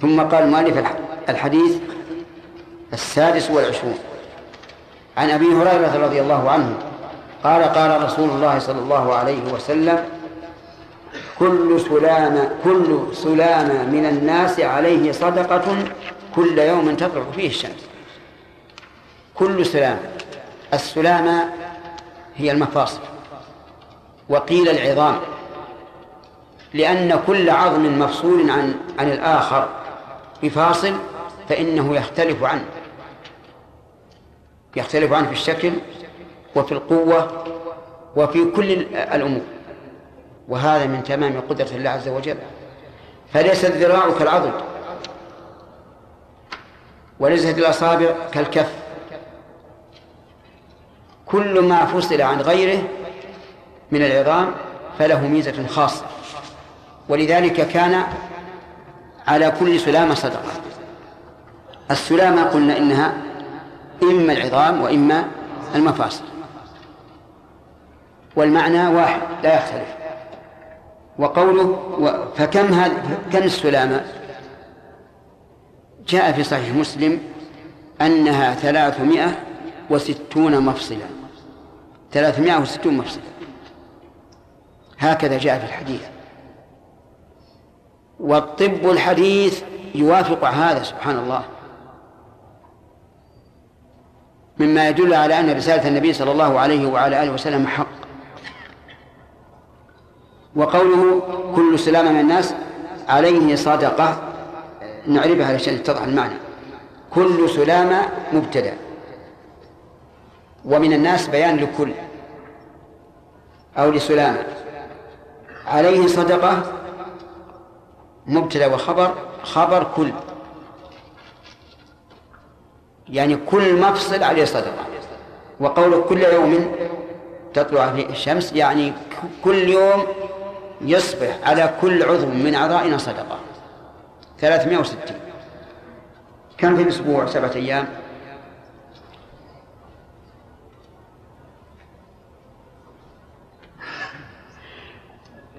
ثم قال المؤلف الحديث السادس والعشرون. عن أبي هريرة رضي الله عنه قال قال رسول الله صلى الله عليه وسلم كل سلامة كل سلامة من الناس عليه صدقة كل يوم تطلع فيه الشمس. كل سلامة السلامة هي المفاصل وقيل العظام لأن كل عظم مفصول عن عن الآخر. بفاصل فإنه يختلف عنه. يختلف عنه في الشكل وفي القوة وفي كل الأمور. وهذا من تمام قدرة الله عز وجل. فليس الذراع كالعضد. وليست الأصابع كالكف. كل ما فصل عن غيره من العظام فله ميزة خاصة. ولذلك كان على كل سلامة صدقة. السلامة قلنا إنها إما العظام وإما المفاصل. والمعنى واحد لا يختلف. وقوله فكم هذا كم السلامة؟ جاء في صحيح مسلم أنها ثلاثمائة وستون مفصلا ثلاثمائة وستون مفصلا هكذا جاء في الحديث. والطب الحديث يوافق هذا سبحان الله مما يدل على أن رسالة النبي صلى الله عليه وعلى آله وسلم حق. وقوله كل سلامة من الناس عليه صدقة نعربها علشان يتضح المعنى. كل سلامة مبتدأ. ومن الناس بيان لكل أو لسلامة عليه صدقة مبتدا وخبر خبر كل. يعني كل مفصل عليه صدقة. وقول كل يوم تطلع فيه الشمس يعني كل يوم يصبح على كل عضو من أعضائنا صدقة. 360 كم في الأسبوع؟ سبعة أيام.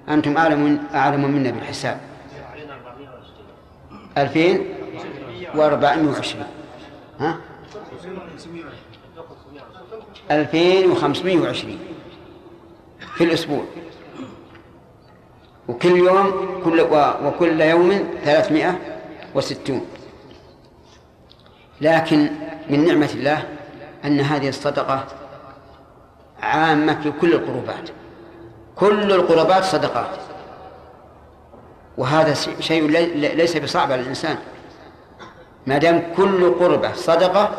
أنتم أعلم أعلم منا بالحساب. ألفين وأربعمائة وعشرين ها؟ ألفين وخمسمائة وعشرين. في الأسبوع. وكل يوم كل وكل يوم ثلاثمائة وستون. لكن من نعمة الله أن هذه الصدقة عامة في كل القربات. كل القربات صدقات. وهذا شيء ليس بصعب على الإنسان. ما دام كل قربة صدقة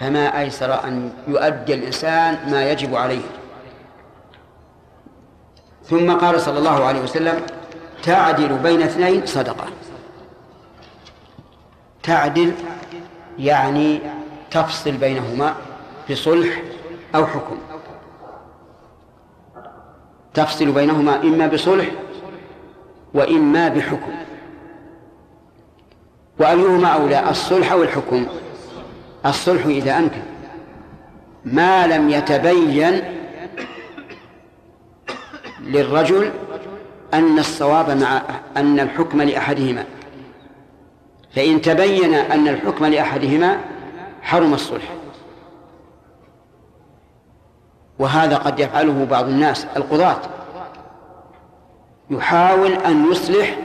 فما أيسر أن يؤدي الإنسان ما يجب عليه. ثم قال صلى الله عليه وسلم تعدل بين اثنين صدقة. تعدل يعني تفصل بينهما بصلح أو حكم. تفصل بينهما إما بصلح وإما بحكم. وأيهما أولى الصلح أو الحكم؟ الصلح إذا أمكن. ما لم يتبين للرجل أن الصواب مع أن الحكم لأحدهما. فإن تبين أن الحكم لأحدهما حرم الصلح. وهذا قد يفعله بعض الناس القضاة. يحاول أن يصلح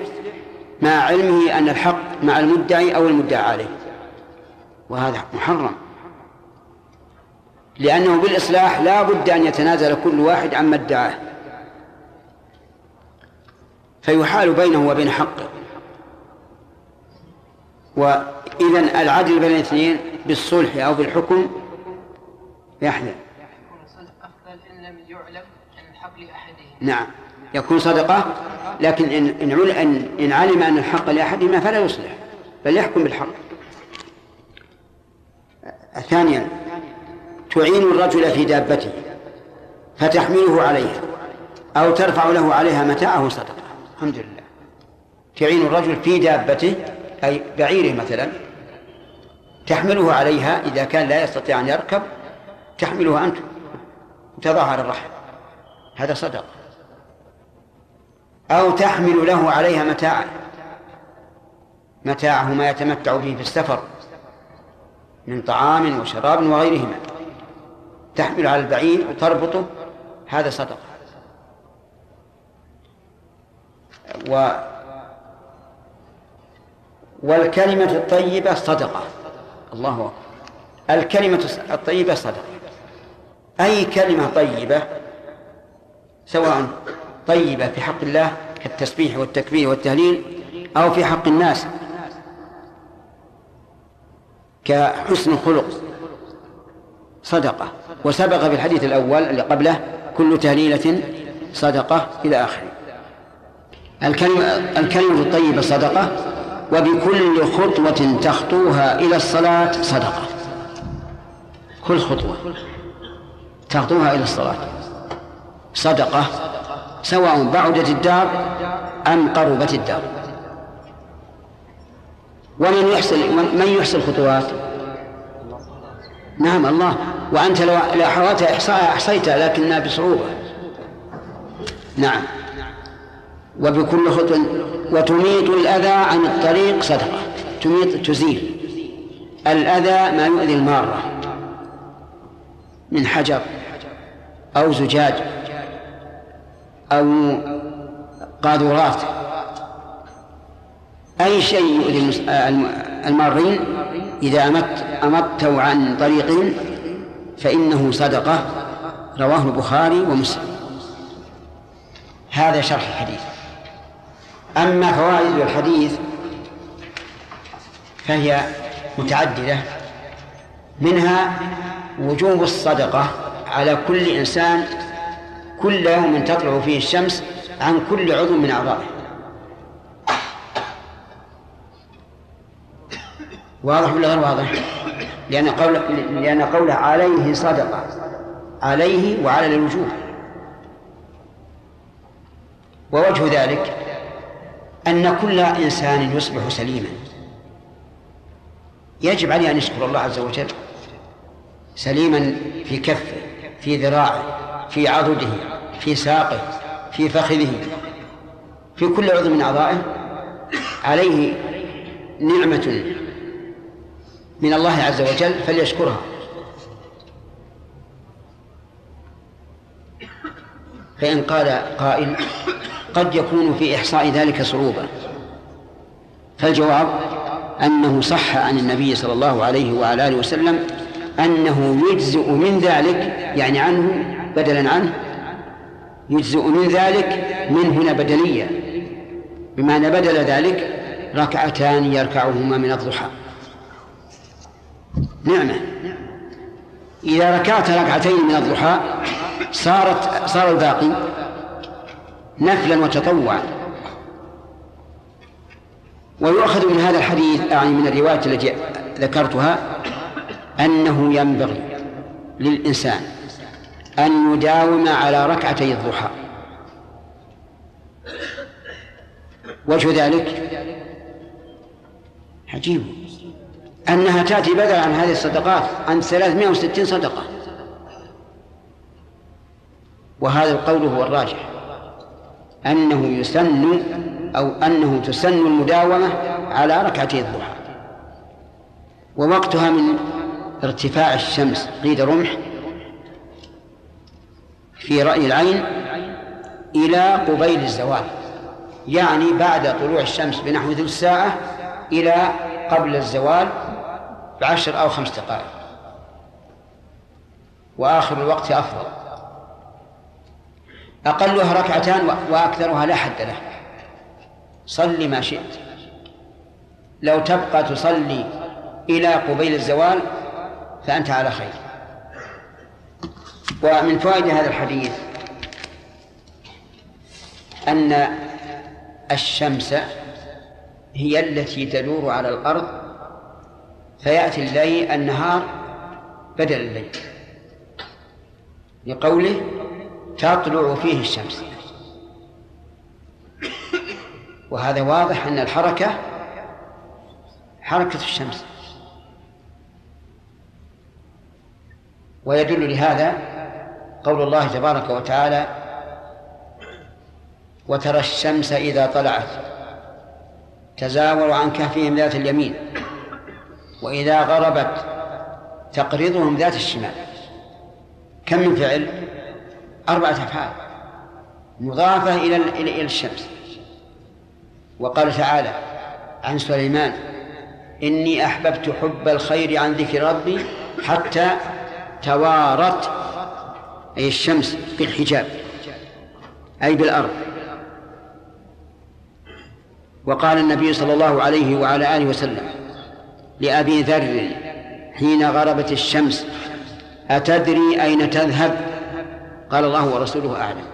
مع علمه أن الحق مع المدعي أو المدعى عليه. وهذا محرم. لأنه بالإصلاح لا بد أن يتنازل كل واحد عما ادعاه. فيحال بينه وبين حقه. وإذا العدل بين الاثنين بالصلح أو بالحكم يحلى أفضل إن لم يعلم أن الحق لأحدهم. نعم. يكون صدقة لكن إن إن إن علم أن الحق لأحدهما فلا يصلح بل يحكم بالحق. ثانيا تعين الرجل في دابته فتحمله عليها أو ترفع له عليها متاعه صدقة. الحمد لله. تعين الرجل في دابته أي بعيره مثلا تحمله عليها إذا كان لا يستطيع أن يركب تحملها أنت. تضعها على هذا صدقة. أو تحمل له عليها متاعا متاعه ما يتمتع به في السفر من طعام وشراب وغيرهما. تحمل على البعير وتربطه هذا صدقة و والكلمة الطيبة صدقة. الله أكبر. الكلمة الطيبة صدقة. أي كلمة طيبة؟ سواء طيبة في حق الله كالتسبيح والتكبير والتهليل أو في حق الناس كحسن الخلق. صدقة. وسبق في الحديث الأول اللي قبله كل تهليلة صدقة إلى آخره. الكلمة, الكلمة الطيبة صدقة وبكل خطوة تخطوها إلى الصلاة صدقة. كل خطوة تخطوها إلى الصلاة. صدقة سواء بعدت الدار أم قربت الدار. ومن يحسن من يحسن الخطوات نعم الله. وأنت لو حاولت إحصائها أحصيتها لكنها بصعوبة. نعم. وبكل خطوة وتميط الأذى عن الطريق صدقة. تميط تزيل. الأذى ما يؤذي المارة. من حجر أو زجاج. أو قاذورات. أي شيء يؤذي المارين؟ إذا أمت أمته عن طريق فإنه صدقة. رواه البخاري ومسلم. هذا شرح الحديث. أما فوائد الحديث فهي متعددة. منها وجوب الصدقة على كل إنسان كل يوم تطلع فيه الشمس عن كل عضو من أعضائه. واضح ولا غير واضح؟ لأن قول لأن قوله عليه صدقة. عليه وعلى الوجوب ووجه ذلك أن كل إنسان يصبح سليما. يجب عليه أن يشكر الله عز وجل سليما في كفه في ذراعه في عضده في ساقه في فخذه في كل عضو من أعضائه عليه نعمة من الله عز وجل فليشكرها. فإن قال قائل قد يكون في إحصاء ذلك صعوبة. فالجواب أنه صح عن النبي صلى الله عليه وعلى آله وسلم أنه يجزئ من ذلك يعني عنه بدلا عنه. يجزئ من ذلك من هنا بدلية بمعنى بدل ذلك ركعتان يركعهما من الضحى. نعمة. إذا ركعت ركعتين من الضحى صارت صار الباقي نفلا وتطوعا. ويؤخذ من هذا الحديث يعني من الرواية التي ذكرتها أنه ينبغي للإنسان أن يداوم على ركعتي الضحى. وجه ذلك عجيب. أنها تأتي بدلا عن هذه الصدقات عن 360 صدقة. وهذا القول هو الراجح. أنه يسن أو أنه تسن المداومة على ركعتي الضحى. ووقتها من ارتفاع الشمس قيد رمح في رأي العين إلى قبيل الزوال يعني بعد طلوع الشمس بنحو ثلث ساعة إلى قبل الزوال بعشر أو خمس دقائق. وآخر الوقت أفضل. أقلها ركعتان وأكثرها لا حد له. صل ما شئت. لو تبقى تصلي إلى قبيل الزوال فأنت على خير. ومن فوائد هذا الحديث أن الشمس هي التي تدور على الأرض فيأتي الليل النهار بدل الليل. لقوله تطلع فيه الشمس. وهذا واضح أن الحركة حركة الشمس. ويدل لهذا قول الله تبارك وتعالى وترى الشمس إذا طلعت تزاوروا عن كهفهم ذات اليمين وإذا غربت تقرضهم ذات الشمال. كم من فعل؟ أربعة أفعال. مضافة إلى إلى الشمس. وقال تعالى عن سليمان إني أحببت حب الخير عن ذكر ربي حتى توارت أي الشمس بالحجاب أي بالأرض. وقال النبي صلى الله عليه وعلى آله وسلم لأبي ذر حين غربت الشمس أتدري أين تذهب؟ قال الله ورسوله أعلم.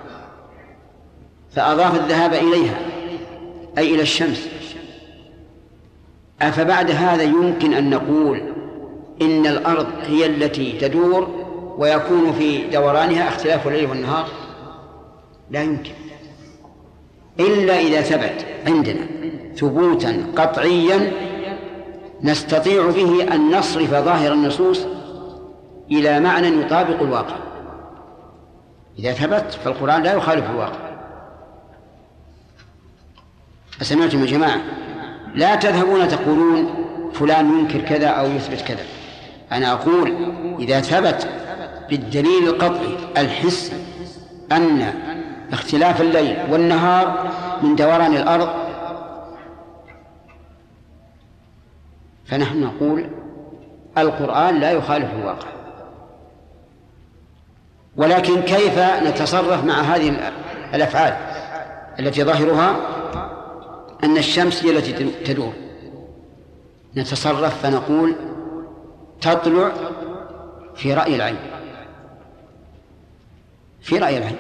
فأضاف الذهاب إليها أي إلى الشمس. أفبعد هذا يمكن أن نقول إن الأرض هي التي تدور ويكون في دورانها اختلاف الليل والنهار؟ لا يمكن. إلا إذا ثبت عندنا ثبوتا قطعيا نستطيع به أن نصرف ظاهر النصوص إلى معنى يطابق الواقع. إذا ثبت فالقرآن لا يخالف الواقع. أسمعتم يا جماعة؟ لا تذهبون تقولون فلان ينكر كذا أو يثبت كذا. أنا أقول إذا ثبت بالدليل القطعي الحسي أن اختلاف الليل والنهار من دوران الأرض. فنحن نقول القرآن لا يخالف الواقع. ولكن كيف نتصرف مع هذه الأفعال التي ظاهرها؟ أن الشمس هي التي تدور. نتصرف فنقول تطلع في رأي العين. في رأي العين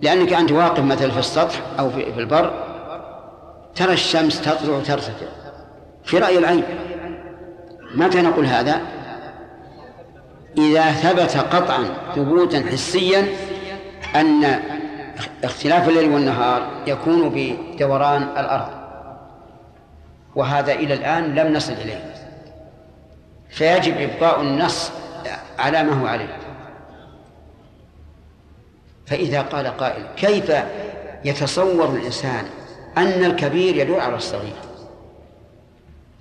لأنك أنت واقف مثلا في السطح أو في البر ترى الشمس تطلع وترتفع. في رأي العين متى نقول هذا؟ إذا ثبت قطعا ثبوتا حسيا أن اختلاف الليل والنهار يكون بدوران الأرض. وهذا إلى الآن لم نصل إليه. فيجب إبقاء النص على ما هو عليه. فإذا قال قائل كيف يتصور الإنسان أن الكبير يدور على الصغير؟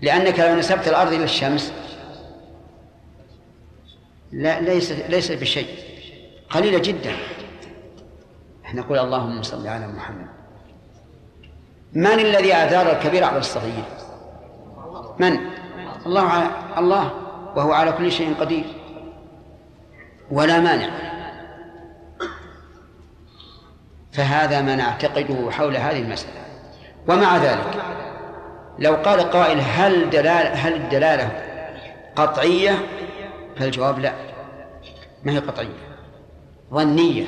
لأنك لو نسبت الأرض إلى الشمس لا ليس ليس بشيء. قليلة جدا. إحنا نقول اللهم صل على محمد. من الذي أدار الكبير على الصغير؟ من؟ الله على الله وهو على كل شيء قدير. ولا مانع. فهذا ما نعتقده حول هذه المسألة. ومع ذلك لو قال قائل هل دلالة هل الدلالة قطعية؟ فالجواب لا. ما هي قطعية؟ ظنية.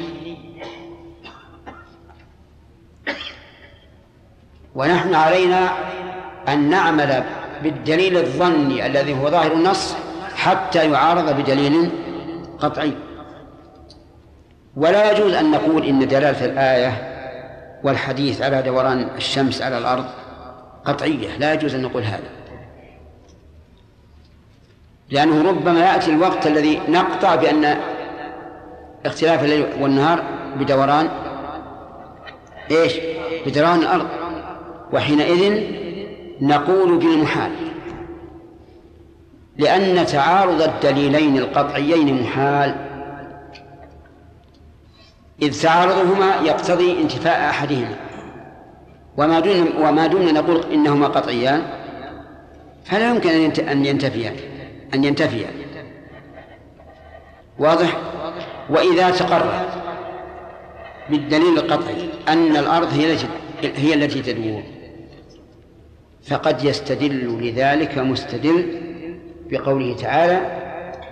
ونحن علينا أن نعمل بالدليل الظني الذي هو ظاهر النص حتى يعارض بدليل قطعي. ولا يجوز أن نقول إن دلالة الآية والحديث على دوران الشمس على الأرض قطعية لا يجوز أن نقول هذا. لأنه ربما يأتي الوقت الذي نقطع بأن اختلاف الليل والنهار بدوران إيش؟ بدوران الأرض. وحينئذ نقول بالمحال لأن تعارض الدليلين القطعيين محال. إذ تعارضهما يقتضي انتفاء أحدهما. وما دون وما دون نقول إنهما قطعيان فلا يمكن أن ينتفيا أن ينتفيا. واضح؟ وإذا تقرر بالدليل القطعي أن الأرض هي التي هي التي تدور. فقد يستدل لذلك مستدل بقوله تعالى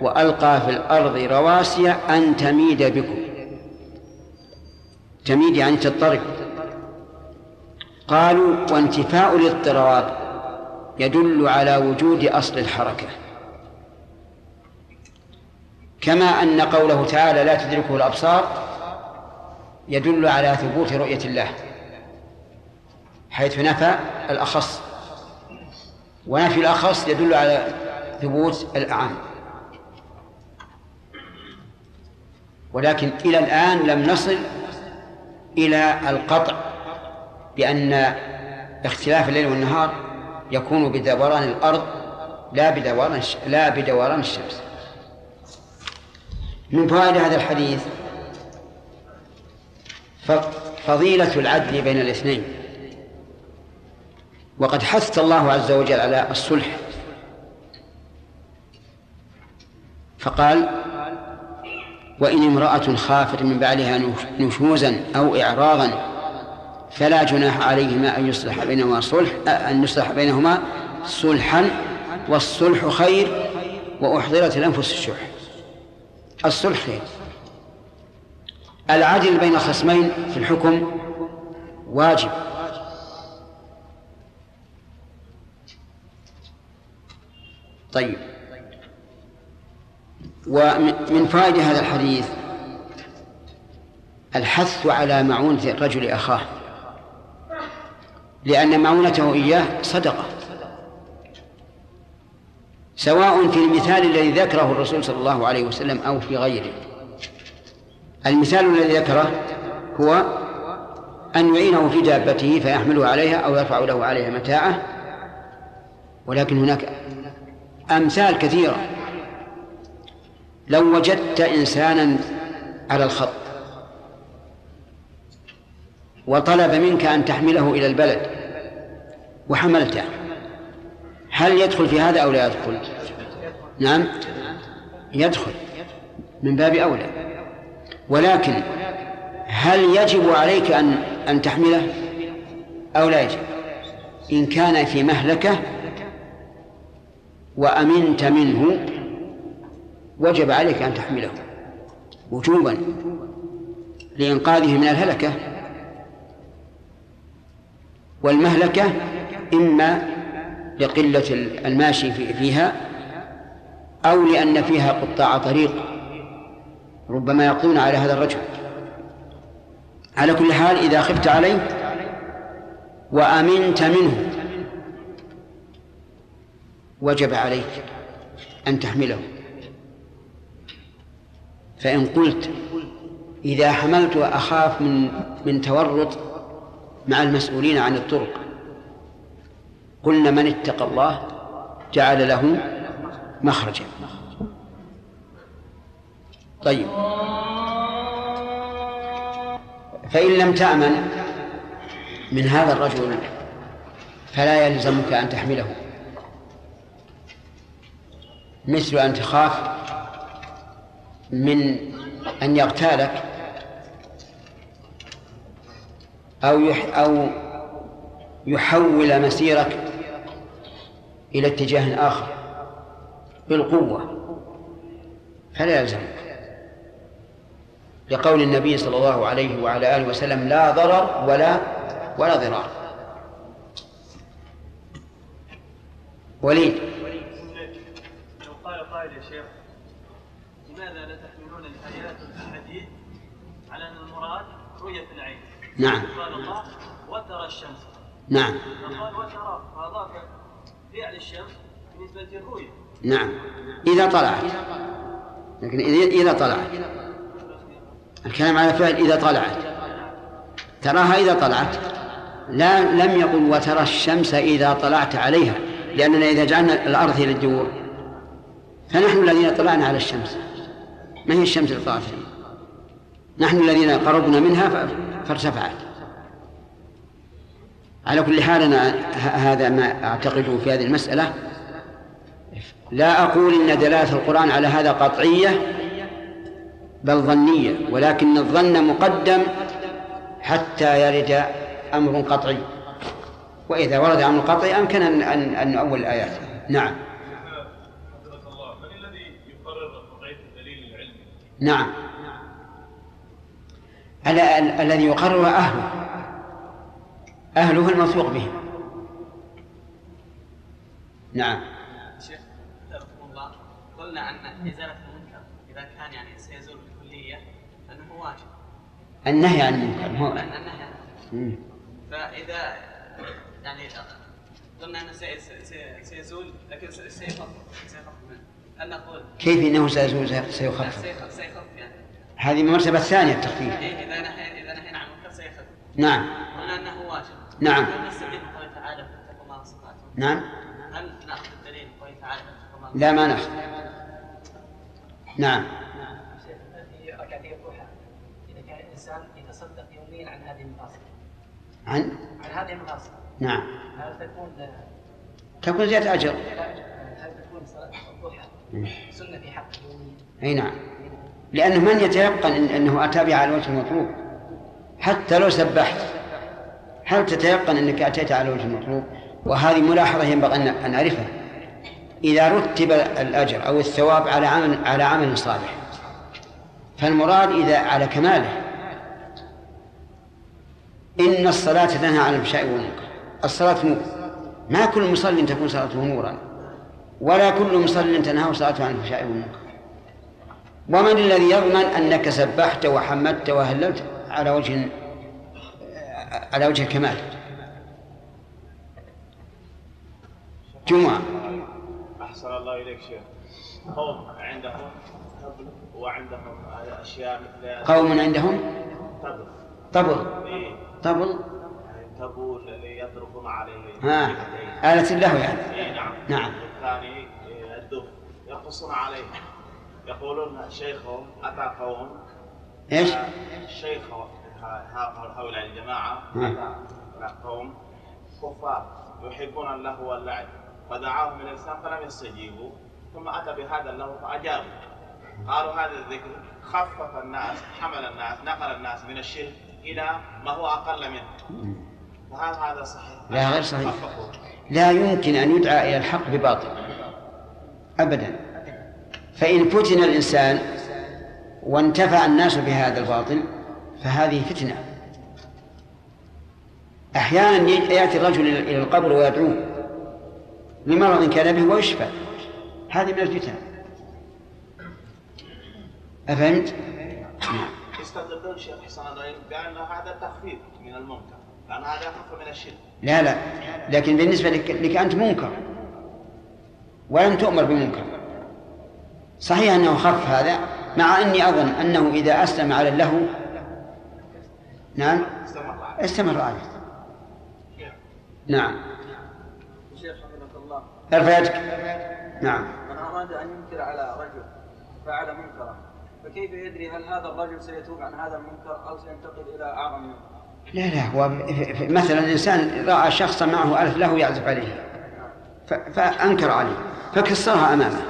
وألقى في الأرض رواسي أن تميد بكم. تميد يعني تضطرب قالوا وانتفاء الاضطراب يدل على وجود أصل الحركة. كما أن قوله تعالى لا تدركه الأبصار يدل على ثبوت رؤية الله حيث نفى الأخص. ونفي الأخص يدل على ثبوت الأعام ولكن إلى الآن لم نصل إلى القطع بأن اختلاف الليل والنهار يكون بدوران الأرض لا بدوران لا بدوران الشمس. من فوائد هذا الحديث فضيلة العدل بين الاثنين. وقد حث الله عز وجل على الصلح. فقال وإن امرأة خافت من بعلها نشوزا أو إعراضا فلا جناح عليهما أن يصلح بينهما صلح أن يصلح بينهما صلحا والصلح خير وأحضرت الأنفس الشح. الصلح خير. العدل بين خصمين في الحكم واجب. طيب. ومن فائدة هذا الحديث الحث على معونة الرجل أخاه لأن معونته إياه صدقة. سواء في المثال الذي ذكره الرسول صلى الله عليه وسلم أو في غيره. المثال الذي ذكره هو أن يعينه في دابته فيحمله عليها أو يرفع له عليها متاعه ولكن هناك أمثال كثيرة. لو وجدت إنسانا على الخط وطلب منك أن تحمله إلى البلد وحملته هل يدخل في هذا أو لا يدخل؟ نعم يدخل من باب أولى. ولكن هل يجب عليك أن أن تحمله أو لا يجب؟ إن كان في مهلكة وأمنت منه وجب عليك أن تحمله وجوبا لإنقاذه من الهلكة والمهلكة إما لقلة الماشي فيها أو لأن فيها قطاع طريق ربما يقضون على هذا الرجل. على كل حال إذا خفت عليه وأمنت منه وجب عليك أن تحمله. فإن قلت إذا حملت وأخاف من من تورط مع المسؤولين عن الطرق قلنا من اتقى الله جعل له مخرجا. طيب. فإن لم تأمن من هذا الرجل فلا يلزمك أن تحمله. مثل أن تخاف من أن يغتالك أو يح أو يحول مسيرك إلى اتجاه آخر بالقوة فلا يلزمك. لقول النبي صلى الله عليه وعلى آله وسلم لا ضرر ولا ولا ضرار. وليد. لو قال قائل يا شيخ لماذا لا تحملون الآيات والأحاديث على أن المراد رؤية العين؟ نعم. قال الله وترى الشمس. نعم. فقال وترى. فأضاف فعل الشمس بالنسبة للرؤية. نعم. إذا طلعت. لكن إذا طلعت. الكلام على فعل إذا طلعت. تراها إذا طلعت. لا لم يقل وترى الشمس إذا طلعت عليها. لأننا إذا جعلنا الأرض هي للدور فنحن الذين طلعنا على الشمس. ما هي الشمس طلعت نحن الذين قربنا منها فارتفعت. على كل حال أنا هذا ما أعتقده في هذه المسألة. لا أقول إن دلالة القرآن على هذا قطعية بل ظنية ولكن الظن مقدم حتى يرد أمر قطعي. وإذا ورد أمر قطعي أمكن أن, أن نؤول الآيات. نعم الله من الذي يقرر قطعية الدليل العلمي؟ نعم. الذي يقرر أهله. أهله الموثوق بهم نعم. شيخ الله قلنا أن إزالة المنكر إذا كان يعني سيزول بالكلية أنه واجب. النهي عن المنكر هو. النهي. فإذا يعني قلنا أنه سيزول لكن سيخف سيخف منه كيف إنه سيزول سيخفف؟ سيخف سيخف يعني هذه المرتبة الثانية التخفيف إيه، إذا نهينا عن المنكر سيخف نعم. قلنا أنه واجب. نعم. هل نستفيد من قوله تعالى فاتقوا الله ما استطعتم نعم. هل نأخذ الدليل قوله تعالى لا ما نأخذ. نعم. شيخ في ركعتي الضحى إذا كان الإنسان يتصدق يوميا عن هذه المفاصل عن؟ عن هذه المفاصل نعم. هل تكون تكون زيادة أجر. هل تكون صلاة الضحى في يوميا؟ أي نعم. لأنه من يتيقن إن أنه أتى بها على الوجه المطلوب؟ حتى لو سبحت. هل تتيقن أنك أتيت على الوجه المطلوب؟ وهذه ملاحظة ينبغي أن نعرفها. إذا رتب الأجر أو الثواب على عمل على عمل صالح فالمراد إذا على كماله. إن الصلاة تنهى عن الفحشاء والمنكر. الصلاة نور ما كل مصل تكون صلاته نورا. ولا كل مصل تنهى صلاته عن الفحشاء والمنكر. ومن الذي يضمن أنك سبحت وحمدت وهللت على وجه على وجه الكمال؟ جمعة. أحسن الله إليك شيخ. قوم عندهم تبل وعندهم أشياء مثل قوم عندهم؟ تبل طبل. إيه. طبل؟ يعني اللي يضربون عليه. ها. آلة اللهو يعني. إيه نعم. نعم. والثاني إيه، الدف يقصون عليه. يقولون شيخهم أتى قوم إيش؟ آه، الشيخ هؤلاء الجماعة. أتى قوم كفار يحبون اللهو واللعب. فدعاهم إلى الإسلام فلم يستجيبوا. ثم أتى بهذا اللهو فأجابوا. قالوا هذا الذكر خفف الناس حمل الناس نقل الناس من الشرك إلى ما هو أقل منه. فهل هذا صحيح؟ لا غير صحيح. لا يمكن أن يدعى إلى الحق بباطل. أبدا. فإن فتن الإنسان وانتفع الناس بهذا الباطل فهذه فتنة. أحيانا يأتي الرجل إلى القبر ويدعوه لمرض كان به ويشفى. هذه من الفتن. أفهمت؟ نعم. يستدلون شيخ حسن بأن هذا تخفيف من المنكر. لأن هذا أخف من الشرك. لا لا. لكن بالنسبة لك, لك أنت منكر. ولم تؤمر بمنكر. صحيح أنه خف هذا مع أني أظن أنه إذا أسلم على اللهو نعم. استمر عليه. استمر عليه. نعم. شيخ حفظك الله. ارفع يدك نعم. من أراد أن ينكر على رجل فعل منكرا فكيف يدري هل هذا الرجل سيتوب عن هذا المنكر أو سينتقل إلى أعظم منه؟ لا لا هو مثلا الإنسان رأى شخصا معه ألف له يعزف عليه فأنكر عليه فكسرها أمامه.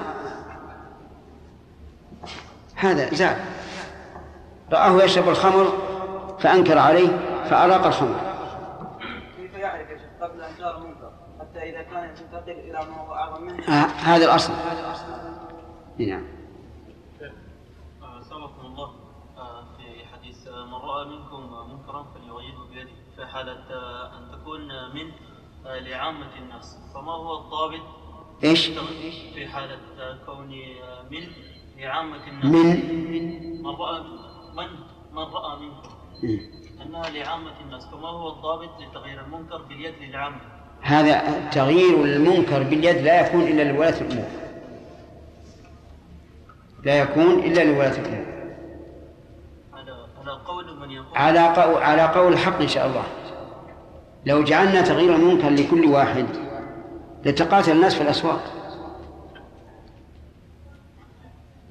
هذا زاد. رآه يشرب الخمر فأنكر عليه فأراق الخمر. كيف يعرف قبل إنكار المنكر حتى إذا كان ينتقل إلى ما هو أعظم منه. هذا الأصل. نعم آه، سامحكم الله آه، في حديث آه، من رأى منكم منكرا فليغيره بيده في حالة آه، أن تكون من آه، لعامة الناس فما هو الضابط إيش؟ في حالة كون من لعامة الناس؟ من؟ من رأى من من رأى منكم؟ أنها لعامة الناس فما هو الضابط لتغيير المنكر باليد للعامة؟ هذا تغيير المنكر باليد لا يكون إلا لولاة الأمور. لا يكون إلا لولاة الأمور. على على قول من يقول على قول على قول الحق إن شاء الله. لو جعلنا تغيير المنكر لكل واحد لتقاتل الناس في الأسواق.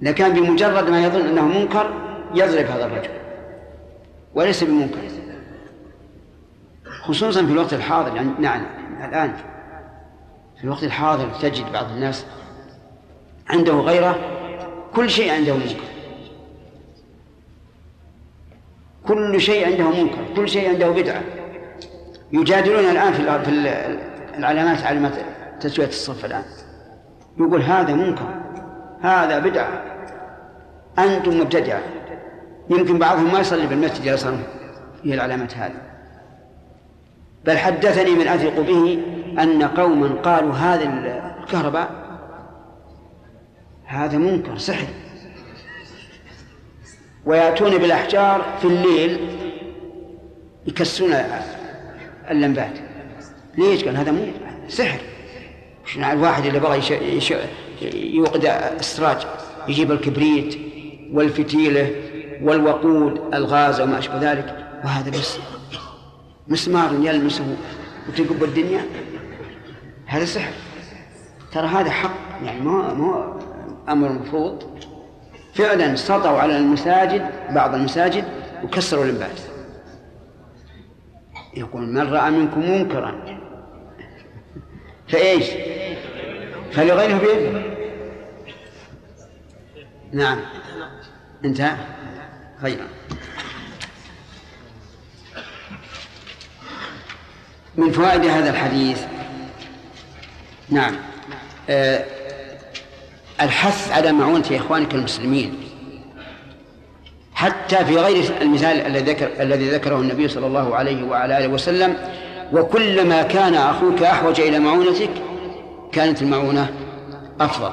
لكان بمجرد ما يظن أنه منكر يضرب هذا الرجل وليس بمنكر. خصوصا في الوقت الحاضر يعني نعم الآن في الوقت الحاضر تجد بعض الناس عنده غيرة كل شيء عنده منكر. كل شيء عنده منكر كل شيء عنده بدعة. يجادلون الآن في العلامات علامات تسوية الصف الآن. يقول هذا منكر هذا بدعة. أنتم مبتدعة. يمكن بعضهم ما يصلي في المسجد يصل هي العلامات هذه. بل حدثني من أثق به أن قوما قالوا هذا الكهرباء هذا منكر سحر ويأتون بالأحجار في الليل يكسرون اللمبات ليش؟ قال هذا مو سحر. شنو الواحد اللي بغى. يوقد السراج يجيب الكبريت والفتيلة والوقود الغاز وما أشبه ذلك. وهذا بس مسمار يلمسه وتقب الدنيا. هذا سحر. ترى هذا حق يعني ما ما أمر مفروض. فعلا سطوا على المساجد بعض المساجد وكسروا الإنبات. يقول من رأى منكم منكرا؟ فإيش؟ فلغيره بيده نعم. انتهى. خيرا من فوائد هذا الحديث؟ نعم. آه الحث على معونة إخوانك المسلمين. حتى في غير المثال الذي ذكر الذي ذكره النبي صلى الله عليه وعلى آله وسلم وكلما كان أخوك أحوج إلى معونتك كانت المعونة أفضل.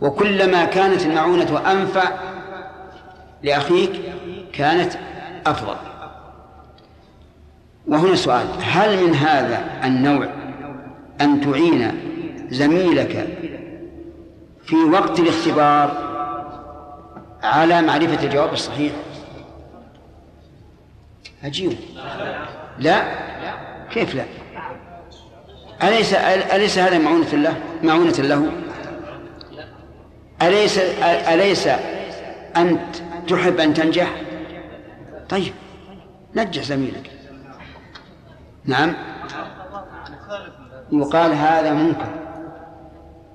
وكلما كانت المعونة أنفع لأخيك كانت أفضل. وهنا سؤال هل من هذا النوع أن تعين زميلك في وقت الاختبار على معرفة الجواب الصحيح. عجيب لا. كيف لا؟ أليس أليس هذا معونة له معونة له؟ أليس أليس أنت تحب أن تنجح؟ طيب. نجح زميلك. نعم. يقال هذا منكر.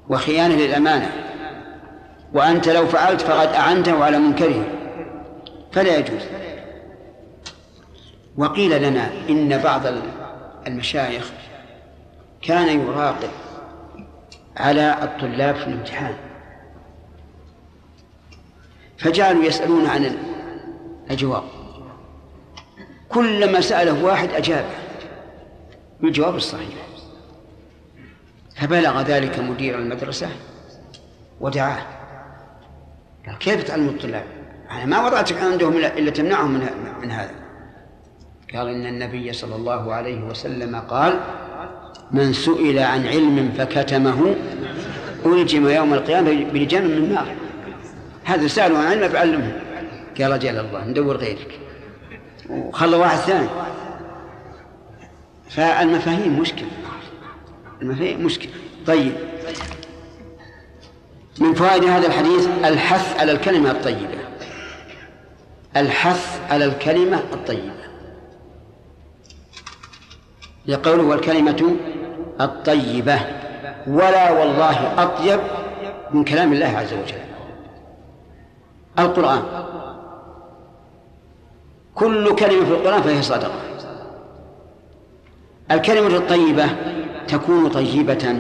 وخيانة للأمانة. وأنت لو فعلت فقد أعنته على منكره. فلا يجوز. وقيل لنا إن بعض المشايخ كان يراقب على الطلاب في الامتحان. فجعلوا يسألون عن الجواب. كلما سأله واحد أجابه بالجواب الصحيح. فبلغ ذلك مدير المدرسة ودعاه. كيف تعلم الطلاب؟ أنا ما وضعتك عندهم إلا تمنعهم من, من هذا. قال إن النبي صلى الله عليه وسلم قال من سئل عن علم فكتمه ألجم يوم القيامة بلجام من نار. هذا سألوا عن علم فعلمه. قال رجال الله ندور غيرك. وخلى واحد ثاني. فالمفاهيم مشكلة. المفاهيم مشكلة. طيب. من فوائد هذا الحديث الحث على الكلمة الطيبة. الحث على الكلمة الطيبة. لقوله والكلمة الطيبة. ولا والله أطيب من كلام الله عز وجل. القرآن. كل كلمة في القرآن فهي صدقة الكلمة الطيبة تكون طيبة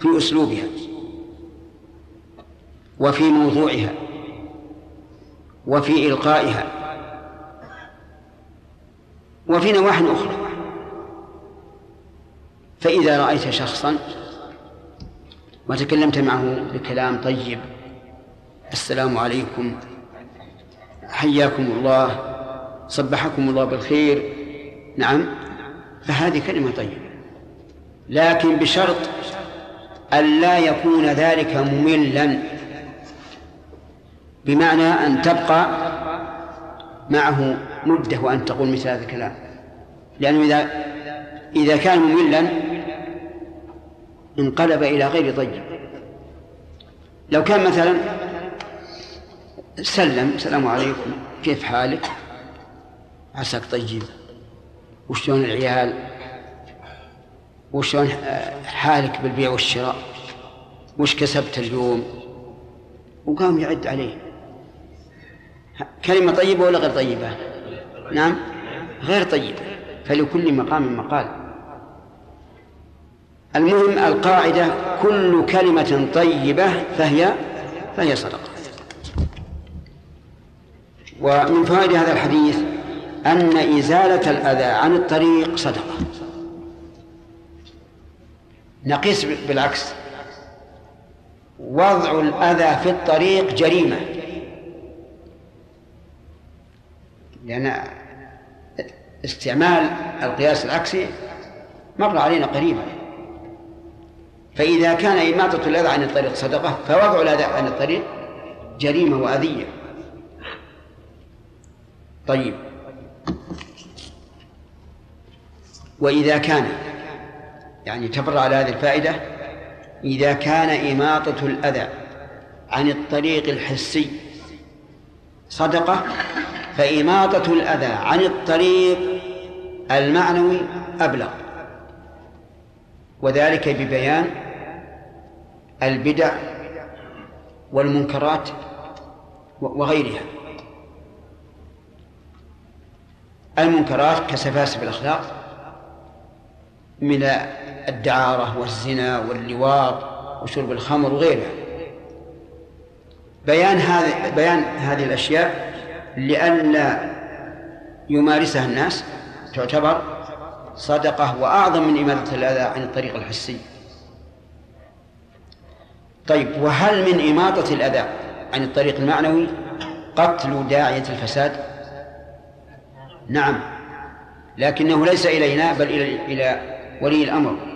في أسلوبها. وفي موضوعها وفي إلقائها وفي نواح أخرى. فإذا رأيت شخصا وتكلمت معه بكلام طيب السلام عليكم حياكم الله صبحكم الله بالخير نعم فهذه كلمة طيبة. لكن بشرط أن لا يكون ذلك مملا. بمعنى أن تبقى معه مدة وأن تقول مثل هذا الكلام. لأنه إذا إذا كان مملا انقلب إلى غير طيب لو كان مثلا سلم السلام عليكم كيف حالك؟ عساك طيب. وشلون العيال؟ وشلون حالك بالبيع والشراء؟ وش كسبت اليوم؟ وقام يعد عليه. كلمة طيبة ولا غير طيبة؟ نعم. غير طيبة. فلكل مقام مقال. المهم القاعدة كل كلمة طيبة فهي فهي صدقة. ومن فوائد هذا الحديث أن إزالة الأذى عن الطريق صدقة. نقيس بالعكس. وضع الأذى في الطريق جريمة. لأن استعمال القياس العكسي مر علينا قريبا. فإذا كان إماطة الأذى عن الطريق صدقة فوضع الأذى عن الطريق جريمة وأذية. طيب. وإذا كان يعني تفر على هذه الفائدة إذا كان إماطة الأذى عن الطريق الحسي صدقة فإماطة الأذى عن الطريق المعنوي أبلغ. وذلك ببيان البدع والمنكرات وغيرها. المنكرات كسفاسف الأخلاق من الدعارة والزنا واللواط وشرب الخمر وغيرها. بيان هذه بيان هذه الأشياء لئلا يمارسها الناس تعتبر صدقة وأعظم من إماتة الأذى عن الطريق الحسي. طيب وهل من إماطة الأذى عن الطريق المعنوي قتل داعية الفساد؟ نعم لكنه ليس إلينا بل إلى إلى ولي الأمر.